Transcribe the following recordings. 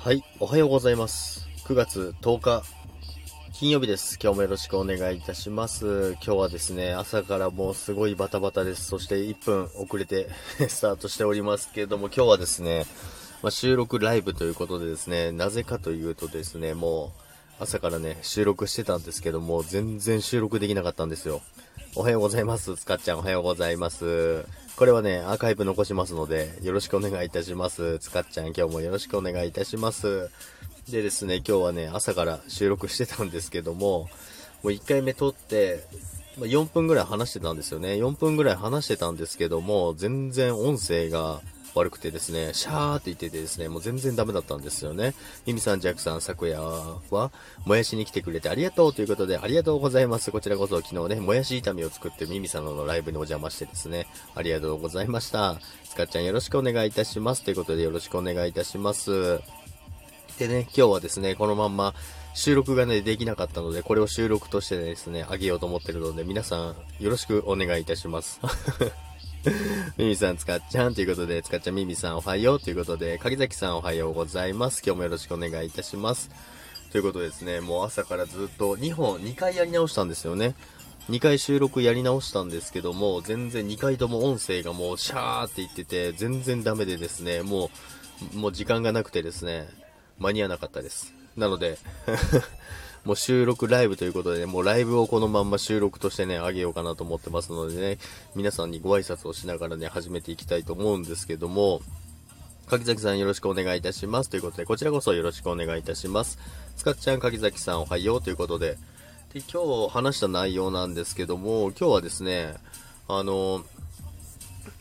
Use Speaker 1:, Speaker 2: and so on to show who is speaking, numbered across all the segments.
Speaker 1: はい、おはようございます。9月10日、金曜日です。今日もよろしくお願いいたします。今日はですね、朝からもうすごいバタバタです。そして1分遅れて スタートしておりますけれども、今日はですね、まあ、収録ライブということでですね、なぜかというとですね、もう朝からね、収録してたんですけども、全然収録できなかったんですよ。おはようございます。つかっちゃんおはようございます。これはね、アーカイブ残しますので、よろしくお願いいたします。つかっちゃん今日もよろしくお願いいたします。でですね、今日はね、朝から収録してたんですけども、もう1回目撮って、ま4分ぐらい話してたんですよね。4分ぐらい話してたんですけども、全然音声が悪くてですね、シャーって言っててですね、もう全然ダメだったんですよね。ミミさん、ジャックさん、昨夜は、もやしに来てくれてありがとうということで、ありがとうございます。こちらこそ昨日ね、もやし炒めを作ってミミさんのライブにお邪魔してですね、ありがとうございました。スカちゃんよろしくお願いいたします。ということでよろしくお願いいたします。でね、今日はですね、このまんま収録がね、できなかったので、これを収録としてですね、あげようと思ってるので、皆さんよろしくお願いいたします。ミミさん、つかっちゃんということで、つかっちゃん、ミミさんおはようということで、柿崎さんおはようございます。今日もよろしくお願いいたします。ということですね、もう朝からずっと2本、2回やり直したんですよね。2回収録やり直したんですけども、全然2回とも音声がもうシャーって言ってて、全然ダメでですね、もう、もう時間がなくてですね、間に合わなかったです。なので、もう収録ライブということでね、もうライブをこのまんま収録としてね、あげようかなと思ってますのでね、皆さんにご挨拶をしながらね、始めていきたいと思うんですけども、柿崎さんよろしくお願いいたします。ということで、こちらこそよろしくお願いいたします。つかっちゃん、柿崎さんおはようということで、で、今日話した内容なんですけども、今日はですね、あの、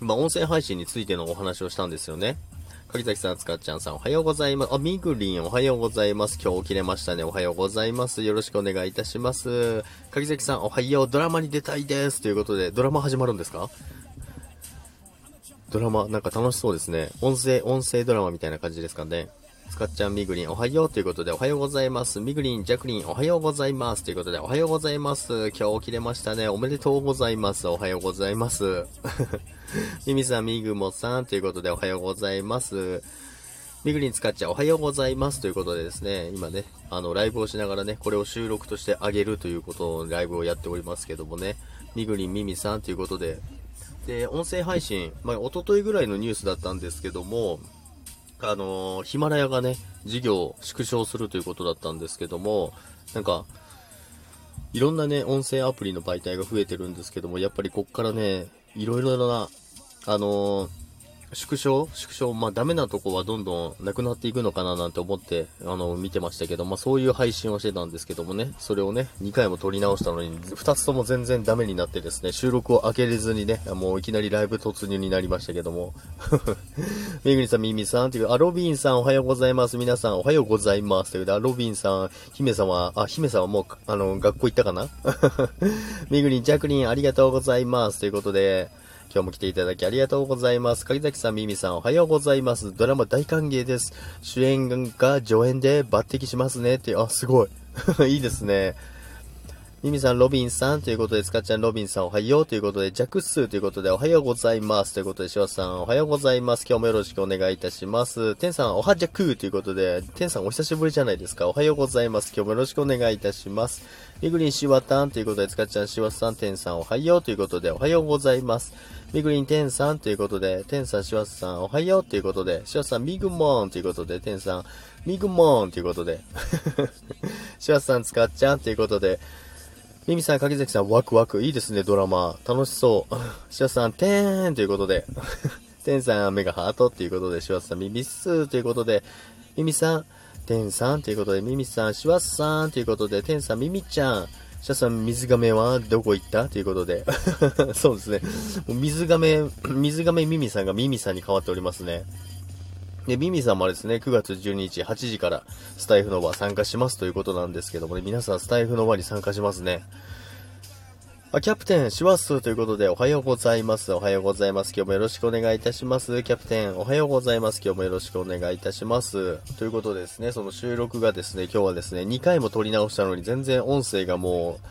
Speaker 1: まあ、音声配信についてのお話をしたんですよね。柿崎さん、つかっちゃんさん、おはようございます。あ、みぐりん、おはようございます。今日起きれましたね。おはようございます。よろしくお願いいたします。柿崎さん、おはよう。ドラマに出たいです。ということで、ドラマ始まるんですか？ドラマ、なんか楽しそうですね。音声、音声ドラマみたいな感じですかね。つかっちゃん、みぐりん、おはようということで、おはようございます。みぐりん、ジャクリン、おはようございます。ということで、おはようございます。今日起きれましたね。おめでとうございます。おはようございます。みみさん、みぐもさん、ということで、おはようございます。みぐりんつかっちゃんおはようございますということでですね、今ね、あの、ライブをしながらね、これを収録としてあげるということのライブをやっておりますけどもね、みぐりんみみさんということで、で、音声配信、まあ、一昨日ぐらいのニュースだったんですけども、あのヒマラヤがね、事業を縮小するということだったんですけども、なんか、いろんなね、音声アプリの媒体が増えてるんですけども、やっぱりこっからね、いろいろな、あのー縮小？縮小？まあダメなとこはどんどんなくなっていくのかななんて思って、あの、見てましたけど、まあそういう配信をしてたんですけどもね、それをね、2回も撮り直したのに、2つとも全然ダメになってですね、収録を開けれずにね、もういきなりライブ突入になりましたけども。めぐりさん、みみさんという、あ、ロビンさんおはようございます。皆さんおはようございます。ということで、ロビンさん、姫様、あ、姫様もう、あの、学校行ったかな？めぐりん、ジャクリン、ありがとうございます。ということで、今日も来ていただきありがとうございます。柿崎さん、ミミさん、おはようございます。ドラマ大歓迎です。主演が助演で抜擢しますね。って、あ、すごい。いいですね。ミミさん、ロビンさんということで、スカちゃん、ロビンさん、おはようということで、ジャクッスーということで、おはようございます。ということで、シワさん、おはようございます。今日もよろしくお願いいたします。テンさん、おはじゃくーということで、テンさん、お久しぶりじゃないですか。おはようございます。今日もよろしくお願いいたします。みぐりん、しわたんということで、スカちゃん、しわさん、テンさん、おはようということで、おはようございます。みぐりん、てんさんということで、てんさん、しわさん、おはようということで、しわさん、みぐもんということで、てんさん、みぐもんということで、しわさん、つかっちゃんということで、ミミさん、柿崎さん、ワクワク。いいですね、ドラマ。楽しそう。しわさん、てーんということで。てんさん、メガハートということで、しわさん、ミミッスーということで、ミミさん、てんさんということで、ミミさん、しわさんということで、てんさん、ミミちゃん。しわさん、水亀はどこ行った？ということで。そうですね。もう水亀、水亀ミミさんがミミさんに変わっておりますね。で、ミミさんもですね、9月12日8時からスタイフの輪参加しますということなんですけどもね、皆さんスタイフの輪に参加しますね。あ、キャプテン、しますということで、おはようございます。おはようございます。今日もよろしくお願いいたします。キャプテン、おはようございます。今日もよろしくお願いいたします。ということでですね、その収録がですね、今日はですね、2回も撮り直したのに全然音声がもう、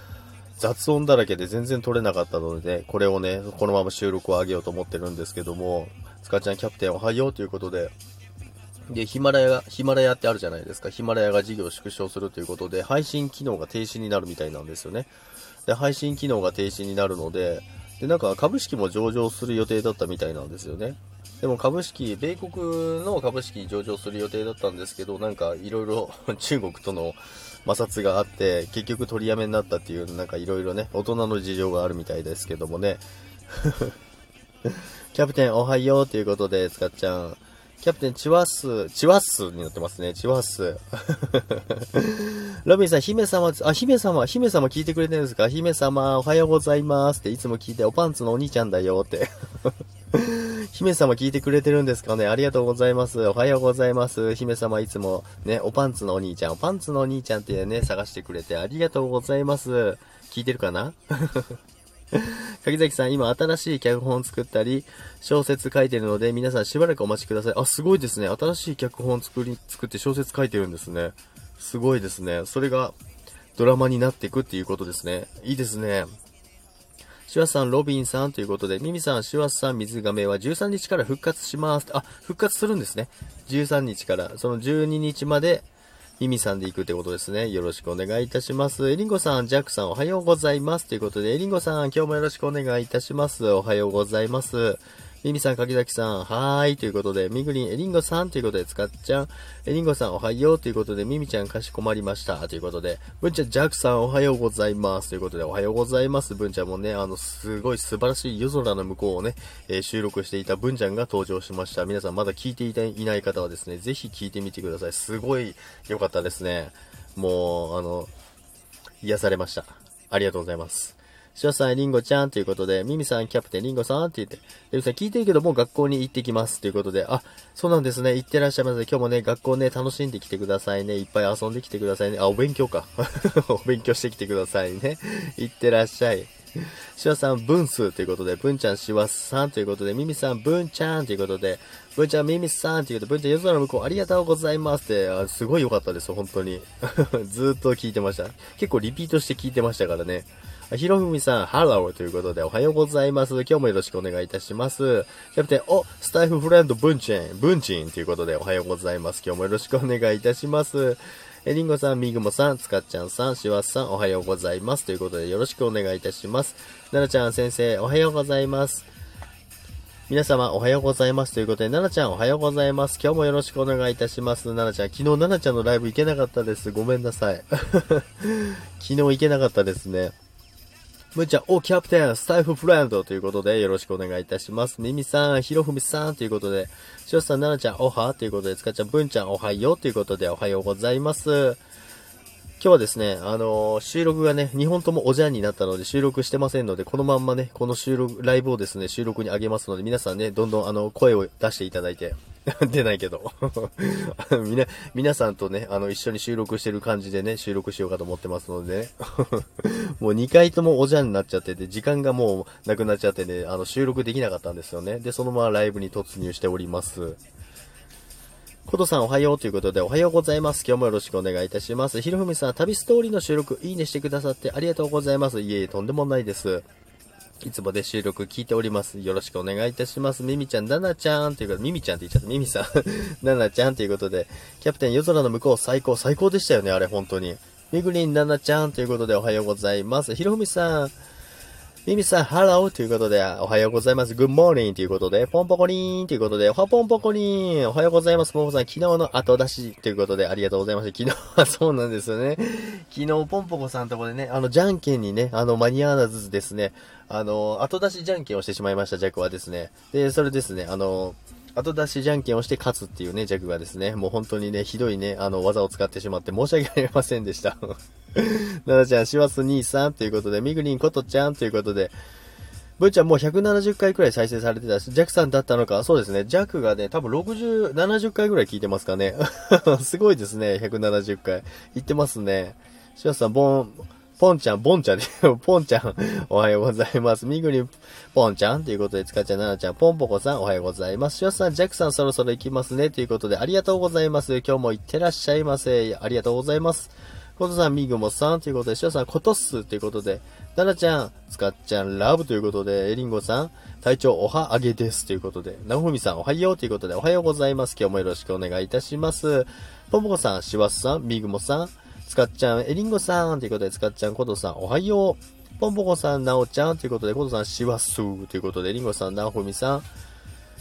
Speaker 1: 雑音だらけで全然撮れなかったので、これをね、このまま収録を上げようと思ってるんですけども、スカちゃんキャプテンおはようということで、で、ヒマラヤ、ヒマラヤってあるじゃないですか。ヒマラヤが事業を縮小するということで、配信機能が停止になるみたいなんですよね。で、配信機能が停止になるので、で、なんか株式も上場する予定だったみたいなんですよね。でも株式、米国の株式上場する予定だったんですけど、なんかいろいろ 中国との摩擦があって、結局取りやめになったっていう、なんかいろいろね、大人の事情があるみたいですけどもね。キャプテンおはようということで、つかっちゃん。キャプテン、チワス、チワスになってますね。チワス。ロビンさん、姫様、あ、姫様、姫様聞いてくれてるんですか？姫様、おはようございますっていつも聞いて、おパンツのお兄ちゃんだよって。姫様聞いてくれてるんですかね？ありがとうございます。おはようございます。姫様いつもね、おパンツのお兄ちゃん、おパンツのお兄ちゃんってね、探してくれてありがとうございます。聞いてるかな？柿崎さん、今新しい脚本作ったり、小説書いてるので、皆さんしばらくお待ちください。あ、すごいですね。新しい脚本作り、作って小説書いてるんですね。すごいですね。それが、ドラマになっていくっていうことですね。いいですね。シュワさん、ロビンさんということで、ミミさん、シュワさん、水亀は13日から復活します。あ、復活するんですね。13日から、その12日まで、ゆみさんで行くってことですね。よろしくお願いいたします。えりんごさん、ジャックさんおはようございます。ということで、エリンゴさん、今日もよろしくお願いいたします。おはようございます。ミミさん、柿崎さん、はーい。ということで、ミグリン、エリンゴさんということで、使っちゃん、エリンゴさん、おはよう。ということで、ミミちゃん、かしこまりました。ということで、ブンちゃん、ジャックさん、おはようございます。ということで、おはようございます。ブンちゃんもね、あの、すごい素晴らしい夜空の向こうをね、えー、収録していたブンちゃんが登場しました。皆さん、まだ聞いていない方はですね、ぜひ聞いてみてください。すごい良かったですね。もう、あの、癒されました。ありがとうございます。シュワさん、リンゴちゃんということで、ミミさん、キャプテン、リンゴさんって言って、ミミさん聞いてるけどもう学校に行ってきますということで、あ、そうなんですね。行ってらっしゃいませ。今日もね、学校ね、楽しんできてくださいね。いっぱい遊んできてくださいね。あ、お勉強か。お勉強してきてくださいね。行ってらっしゃい。シワさん、ブンスということで、ブンちゃん、シワさんということで、ミミさん、ブンちゃんということで、ブンちゃん、ミミさんということで、ブンちゃん、夜空の向こう、ありがとうございますって、あすごい良かったです、本当に。ずっと聞いてました。結構リピートして聞いてましたからね。ひろふみさん、ハローということで、おはようございます。今日もよろしくお願いいたします。キャプテン、お、スタイフフレンド、ブンちゃん、ブンちゃんということで、おはようございます。今日もよろしくお願いいたします。え、りんごさん、みぐもさん、つかっちゃんさん、しわさん、おはようございます。ということで、よろしくお願いいたします。ななちゃん先生、おはようございます。皆様、おはようございます。ということで、ななちゃん、おはようございます。今日もよろしくお願いいたします。ななちゃん、昨日ななちゃんのライブ行けなかったです。ごめんなさい。昨日行けなかったですね。むーちゃん、お、キャプテン、スタイフフレンドということで、よろしくお願いいたします。みみさん、ひろふみさんということで、しょさん、ななちゃん、おはということで、つかちゃん、ぶんちゃん、おはようということで、おはようございます。今日はですね、あのー、収録がね、2本ともおじゃんになったので収録してませんので、このまんまね、この収録、ライブをですね、収録に上げますので、皆さんね、どんどんあの、声を出していただいて、出ないけど みな、皆さんとね、あの、一緒に収録してる感じでね、収録しようかと思ってますのでね。もう2回ともおじゃんになっちゃってて、時間がもうなくなっちゃってね、あの、収録できなかったんですよね。で、そのままライブに突入しております。コトさんおはようということで、おはようございます。今日もよろしくお願いいたします。ひろふみさん、旅ストーリーの収録、いいねしてくださってありがとうございます。いえいえ、とんでもないです。いつもで収録聞いております。よろしくお願いいたします。ミミちゃん、ナナちゃんということで、ミミちゃんって言っちゃった。ミミさん、ナナちゃんということで、キャプテン夜空の向こう最高、最高でしたよね、あれ、本当に。ミグリン、ナナちゃんということで、おはようございます。ひろふみさん、ミミさん、ハローということで、おはようございます。 Good morning ということで、ポンポコリーンということで、おはポンポコリーンおはようございます。ポンポさん、昨日の後出しということで、ありがとうございました。昨日は そうなんですよね。昨日、ポンポコさんとこでね、あの、じゃんけんにね、あの、間に合わずですね、あの、後出しじゃんけんをしてしまいました、ジャックはですね。で、それですね、あの、後出しじゃんけんをして勝つっていうね、ジャグがですね、もう本当にね、ひどいね、あの、技を使ってしまって申し訳ありませんでした。ななちゃん、しわす兄さんということで、みぐりんことちゃんということで、ブーちゃんもう170回くらい再生されてたし、ジャックさんだったのか、そうですね、ジャックがね、多分60、70回くらい聞いてますかね。すごいですね、170回。言ってますね。しわさん、ボン、ポンちゃん、ボンちゃんで、ポンちゃん、おはようございます。みぐりんポンちゃんということで、つかちゃん、ななちゃん、ポンポコさん、おはようございます。しわさん、ジャックさん、そろそろ行きますね。ということで、ありがとうございます。今日も行ってらっしゃいませ。ありがとうございます。コトさん、ミグモさんということで、シャさん、コトッスということで、ナナちゃん、スカッちゃん、ラブということで、エリンゴさん、体調おはあげですということで、ナフミさん、おはようということで、おはようございます。今日もよろしくお願いいたします。ポンポコさん、シワスさん、ミグモさん、スカッちゃん、エリンゴさんということで、スカッちゃん、コトさん、おはよう。ポンポコさん、ナオちゃんということで、コトさん、シワスということで、エリンゴさん、ナフミさん、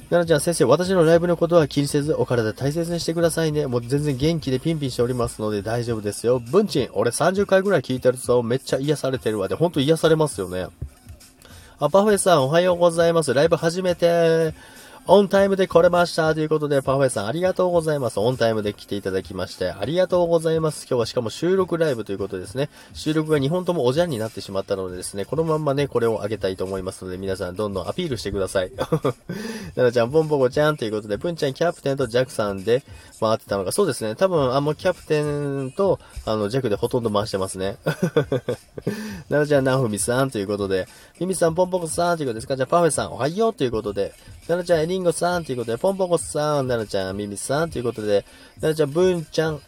Speaker 1: ななちゃん先生、私のライブのことは気にせず、お体大切にしてくださいね。もう全然元気でピンピンしておりますので大丈夫ですよ。文鎮、俺30回ぐらい聞いてるとめっちゃ癒されてるわ。で、ほんと癒されますよね。あ、パフェさん、おはようございます。ライブ初めて。オンタイムで来れました。ということで、パフェさんありがとうございます。オンタイムで来ていただきまして、ありがとうございます。今日はしかも収録ライブということですね。収録が2本ともおじゃんになってしまったのでですね、このまんまね、これをあげたいと思いますので、皆さんどんどんアピールしてください。ななちゃん、ポンポコちゃんということで、プンちゃんキャプテンとジャクさんで回ってたのが、そうですね。多分、あ、もうキャプテンと、あの、ジャクでほとんど回してますね。ななちゃん、ナフミさんということで、ミミさん、ポンポコさんということですか？じゃあ、パフェさん、おはようということで、ななちゃん、エリンゴさんということで、ポンポコさん、ななちゃん、ミミさんということで、ななちゃん、ブンちゃん、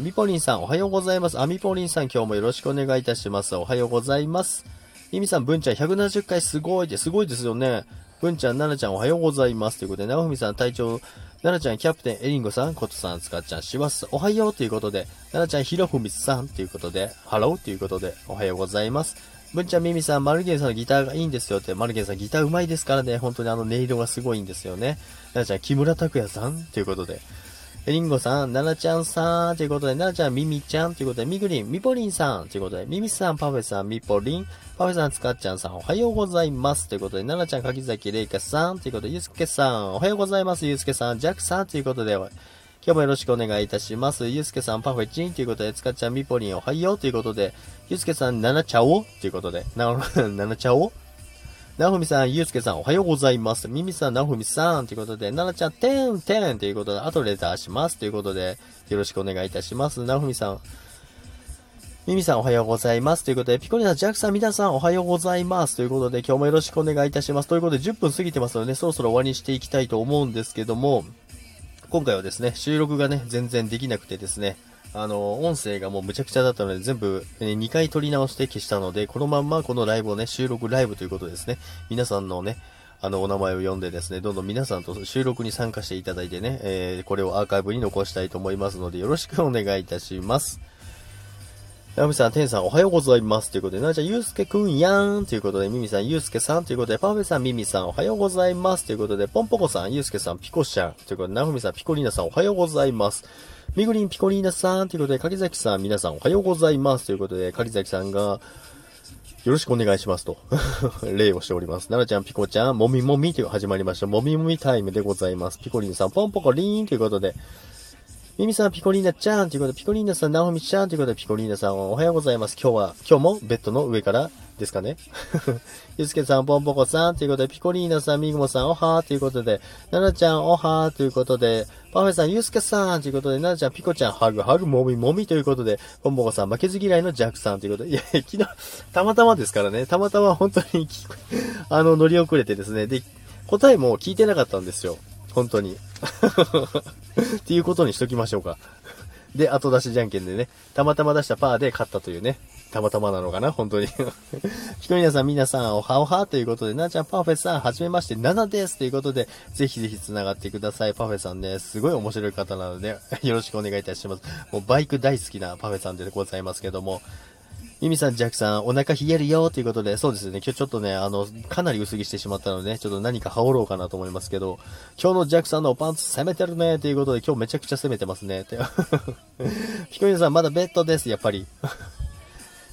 Speaker 1: ミポリンさん、おはようございます。あ、ミポリンさん、今日もよろしくお願いいたします。おはようございます。ミミさん、ブンちゃん、170回すごいって、すごいですよね。ブンちゃん、ナナちゃん、おはようございます。ということで、ナオフミさん、隊長、ナナちゃん、キャプテン、エリンゴさん、コトさん、つかっちゃん、しわす、おはようということで、ナナちゃん、ヒロフミさんということで、ハローということで、おはようございます。ぶんちゃんミミさん、マルゲンさんのギターがいいんですよって、マルゲンさんギター上手いですからね、本当にあの音色がすごいんですよね。ななちゃん、木村拓哉さんということで。リンゴさん、ななちゃんさんということで、ななちゃん、ミミちゃんということで、みぐりん、みぽりんさんということで、ミミさん、パフェさん、みぽりん、パフェさん、つかっちゃんさん、おはようございますということで、ななちゃん、かきざきれいかさんということで、ゆうすけさん、おはようございます、ゆうすけさん、ジャックさんということで、今日もよろしくお願いいたします。ゆうすけさん、パフェチンということで、つかちゃん、みぽりん、おはようということで、ゆうすけさん、ななちゃおということで、な、ななちゃおなふみさん、ゆうすけさん、おはようございます。みみさん、なふみさん、ということで、ななちゃん、てん、てん、ということで、あとレターします。ということで、よろしくお願いいたします。なふみさん、ミミさんおはようございます。ということで、ピコリナジャックさん、皆さんおはようございます。ということで、今日もよろしくお願いいたします。ということで、10分過ぎてますので、ね、そろそろ終わりにしていきたいと思うんですけども、今回はですね、収録がね、全然できなくてですね、あの、音声がもうむちゃくちゃだったので、全部、ね、2回撮り直して消したので、このまんまこのライブをね、収録ライブということですね、皆さんのね、あの、お名前を呼んでですね、どんどん皆さんと収録に参加していただいてね、えー、これをアーカイブに残したいと思いますので、よろしくお願いいたします。ヤミさん、テンさん、おはようございます。ということで、なちゃん、ゆうすけくんやーん。ということで、ミミさん、ゆうすけさん。ということで、パフェさん、ミミさん、おはようございます。ということで、ポンポコさん、ゆうすけさん、ピコちゃん。ということで、なふみさん、ピコリーナさん、おはようございます。みぐりん、ピコリーナさん。ということで、柿崎さん、皆さん、おはようございます。ということで、柿崎さんが、よろしくお願いしますと。礼をしております。ななちゃん、ピコちゃん、もみもみという始まりました。もみもみタイムでございます。ピコリンさん、ポンポコリーンということで、ミミさん、ピコリーナちゃんということで、ピコリーナさん、ナオミちゃんということで、ピコリーナさん、おはようございます。今日は、今日もベッドの上からですかね。ゆずけさん、ポンポコさんということで、ピコリーナさん、ミグモさん、おはーということで、ナナちゃん、おはーということで、パフェさん、ゆうすけさんということで、ナナちゃん、ピコちゃん、ハグ、ハグ、もみもみということで、ポンポコさん、負けず嫌いのジャックさんということで、いや、昨日、たまたまですからね、たまたま本当に、あの、乗り遅れてですね、で、答えも聞いてなかったんですよ。本当に。っていうことにしときましょうか。で、後出しじゃんけんでね、たまたま出したパーで勝ったというね、たまたまなのかな本当に。ひとりなさん、皆さん、おはおはということで、なーちゃん、パフェさん、はじめまして、7ですということで、ぜひぜひ繋がってください。パフェさんね、すごい面白い方なので、よろしくお願いいたします。もうバイク大好きなパフェさんでございますけども、ミミさん、ジャックさん、お腹冷えるよということで、そうですね、今日ちょっとね、あの、かなり薄着してしまったので、ね、ちょっと何か羽織ろうかなと思いますけど、今日のジャックさんのおパンツ攻めてるねということで、今日めちゃくちゃ攻めてますね。てピコリさん、まだベッドです、やっぱり。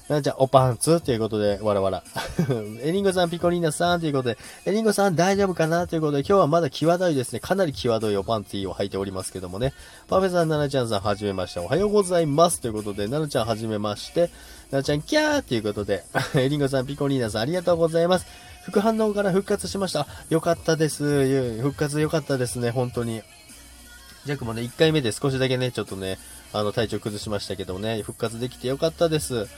Speaker 1: な じゃあ、おパンツということで、わらわら。エリンゴさん、ピコリーナさんということで、エリンゴさん大丈夫かなということで、今日はまだ際どいですね。かなり際どいおパンティーを履いておりますけどもね。パフェさん、ナナちゃんさん、はじめまして。おはようございます。ということで、ナナちゃん、はじめまして。なおちゃん、キャーということで、リンゴさん、ピコリーナさん、ありがとうございます。副反応から復活しました。よかったです。復活よかったですね、本当に。ジャックもね、1回目で少しだけね、ちょっとね、あの、体調崩しましたけどもね、復活できてよかったです。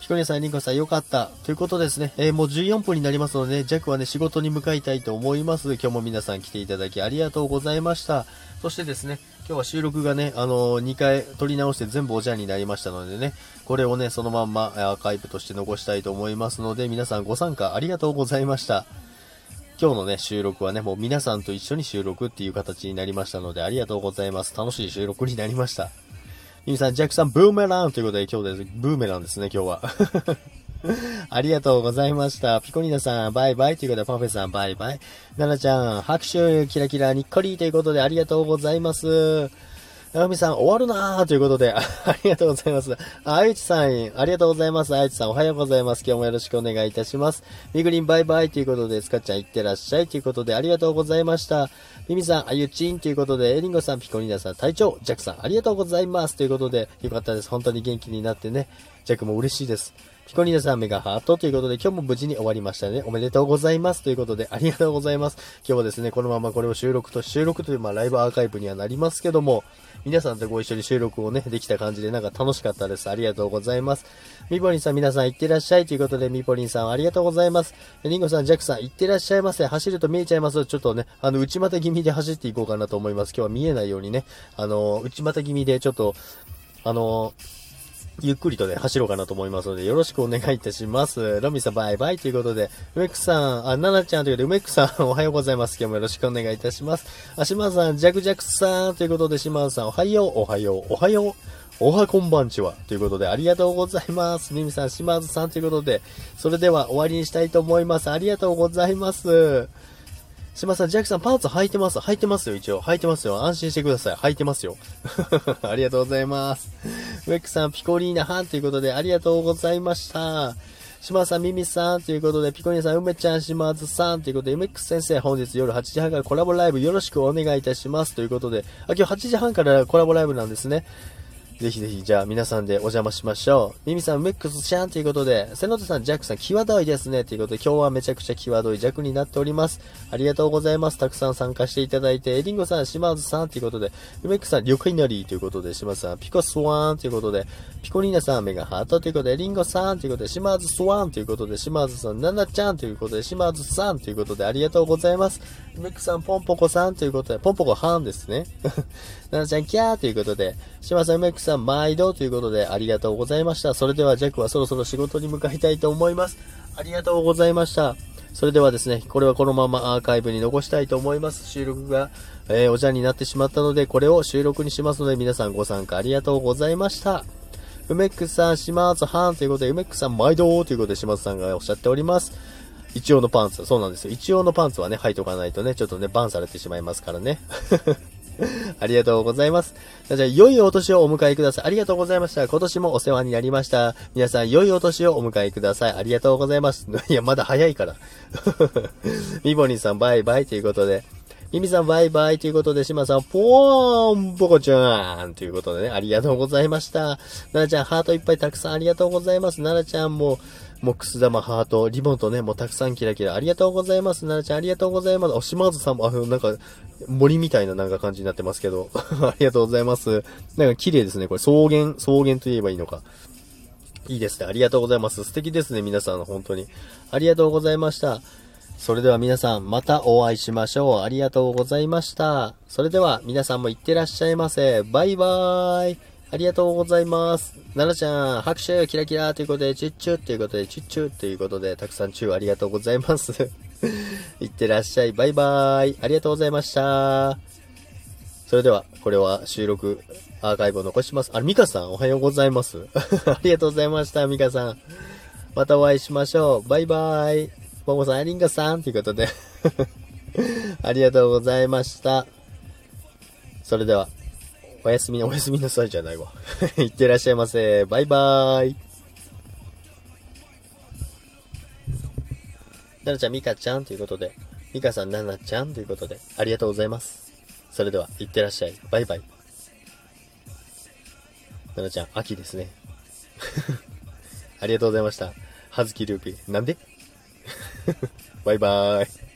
Speaker 1: ピコリーさん、リンコさん、よかった。ということですね、えー、もう14分になりますので、ね、ジャックはね、仕事に向かいたいと思います。今日も皆さん来ていただきありがとうございました。そしてですね、今日は収録がね、あのー、2回撮り直して全部おじゃんになりましたのでね、これをね、そのまんまアーカイブとして残したいと思いますので、皆さんご参加ありがとうございました。今日のね、収録はね、もう皆さんと一緒に収録っていう形になりましたので、ありがとうございます。楽しい収録になりました。ミミさん、ジャックさん、ブーメランということで、今日です。ブーメランですね、今日は。ありがとうございました。ピコニナさん、バイバイということで、パフェさん、バイバイ。ナナちゃん、拍手、キラキラ、にっこりということで、ありがとうございます。なみさん、終わるなーということで、ありがとうございます。あゆちさん、ありがとうございます。あゆちさん、おはようございます。今日もよろしくお願いいたします。みぐりん、バイバイということで、スカちゃん、いってらっしゃいということで、ありがとうございました。みみさん、あゆちんということで、エリンゴさん、ピコニーナさん、隊長、ジャックさん、ありがとうございます。ということで、よかったです。本当に元気になってね。ジャックも嬉しいです。ピコニーナさん、メガハートということで、今日も無事に終わりましたね。おめでとうございます。ということで、ありがとうございます。今日はですね、このままこれを収録と、収録という、まあ、ライブアーカイブにはなりますけども、皆さんとご一緒に収録をね、できた感じでなんか楽しかったです。ありがとうございます。ミポリンさん皆さん行ってらっしゃいということで、ミポリンさんありがとうございます。リンゴさん、ジャックさん行ってらっしゃいませ。走ると見えちゃいます。ちょっとね、あの、内股気味で走っていこうかなと思います。今日は見えないようにね、あの、内股気味でちょっと、あの、ゆっくりとね、走ろうかなと思いますので、よろしくお願いいたします。ロミさん、バイバイということで、梅クさん、あ、ナナちゃんということで、梅クさん、おはようございます。今日もよろしくお願いいたします。あ、島さん、ジャクジャクさんということで、島さん、おはよう、おはよう、おはよう。おはこんばんちは。ということで、ありがとうございます。ミミさん、島津さんということで、それでは終わりにしたいと思います。ありがとうございます。島さん、ジャックさん、パンツ履いてます？履いてますよ、一応。履いてますよ。安心してください。履いてますよ。ありがとうございます。ウェックさん、ピコリーナハンということで、ありがとうございました。島さん、ミミさんということで、ピコリーナさん、梅ちゃん、島津さんということで、MX 先生、本日夜8時半からコラボライブよろしくお願いいたします。ということで、あ、今日8時半からコラボライブなんですね。ぜひぜひ、じゃあ皆さんでお邪魔しましょう。ミミさん、メックスちゃんということで、瀬野田さん、ジャックさん、際どいですね。ということで、今日はめちゃくちゃ際どい弱になっております。ありがとうございます。たくさん参加していただいて、エリンゴさん、島津さんということで、メックさん、了解なりということで、島津さん、ピコスワーンということで、ピコリーナさん、メガハートということで、リンゴさんということで、島津スワンということで、島津さん、ナナちゃんということで、島津さんということで、ありがとうございます。メックさん、ポンポコさんということで、ポンポコはんですね。ナナちゃん、キャーということで、島さん、メックさん、さん毎度ということで、ありがとうございました。それでは、ジャックはそろそろ仕事に向かいたいと思います。ありがとうございました。それではですね、これはこのままアーカイブに残したいと思います。収録が、えー、おじゃんになってしまったので、これを収録にしますので、皆さんご参加ありがとうございました。梅ックさん、島津はんということで、梅ックさん、毎度ということで、島津さんがおっしゃっております。一応のパンツ、そうなんですよ。一応のパンツはね、履いとかないとね、ちょっとね、バンされてしまいますからね。ありがとうございます。じゃあ、良いお年をお迎えください。ありがとうございました。今年もお世話になりました。皆さん、良いお年をお迎えください。ありがとうございます。いや、まだ早いから。ミボニーさん、バイバイということで。ミミさん、バイバイということで、シマさん、ポーン、ポコちゃんということでね、ありがとうございました。ナナちゃん、ハートいっぱいたくさんありがとうございます。ナナちゃんも、もう、くす玉ハート、リボンとね、もうたくさんキラキラ。ありがとうございます。ななちゃん、ありがとうございます。お、島津さんも、あの、なんか、森みたいななんか感じになってますけど。ありがとうございます。なんか綺麗ですね。これ、草原、草原と言えばいいのか。いいですね。ありがとうございます。素敵ですね。皆さん、本当に。ありがとうございました。それでは皆さん、またお会いしましょう。ありがとうございました。それでは、皆さんもいってらっしゃいませ。バイバーイ。ありがとうございます。奈々ちゃん、拍手、キラキラということで、チュッチュということで、チュッチュということで、たくさんチューありがとうございます。いってらっしゃい。バイバーイ。ありがとうございました。それでは、これは収録、アーカイブを残します。あ、ミカさん、おはようございます。ありがとうございました、ミカさん。またお会いしましょう。バイバーイ。ももさん、アリンガさんということでありがとうございました。それでは、おやすみ、おやすみなさいじゃないわ。いってらっしゃいませ。バイバーイ。ななちゃん、みかちゃんということで、みかさん、ななちゃんということで、ありがとうございます。それでは、いってらっしゃい。バイバイ。ななちゃん、秋ですね。ありがとうございました。はずきルーピー。なんで？バイバーイ。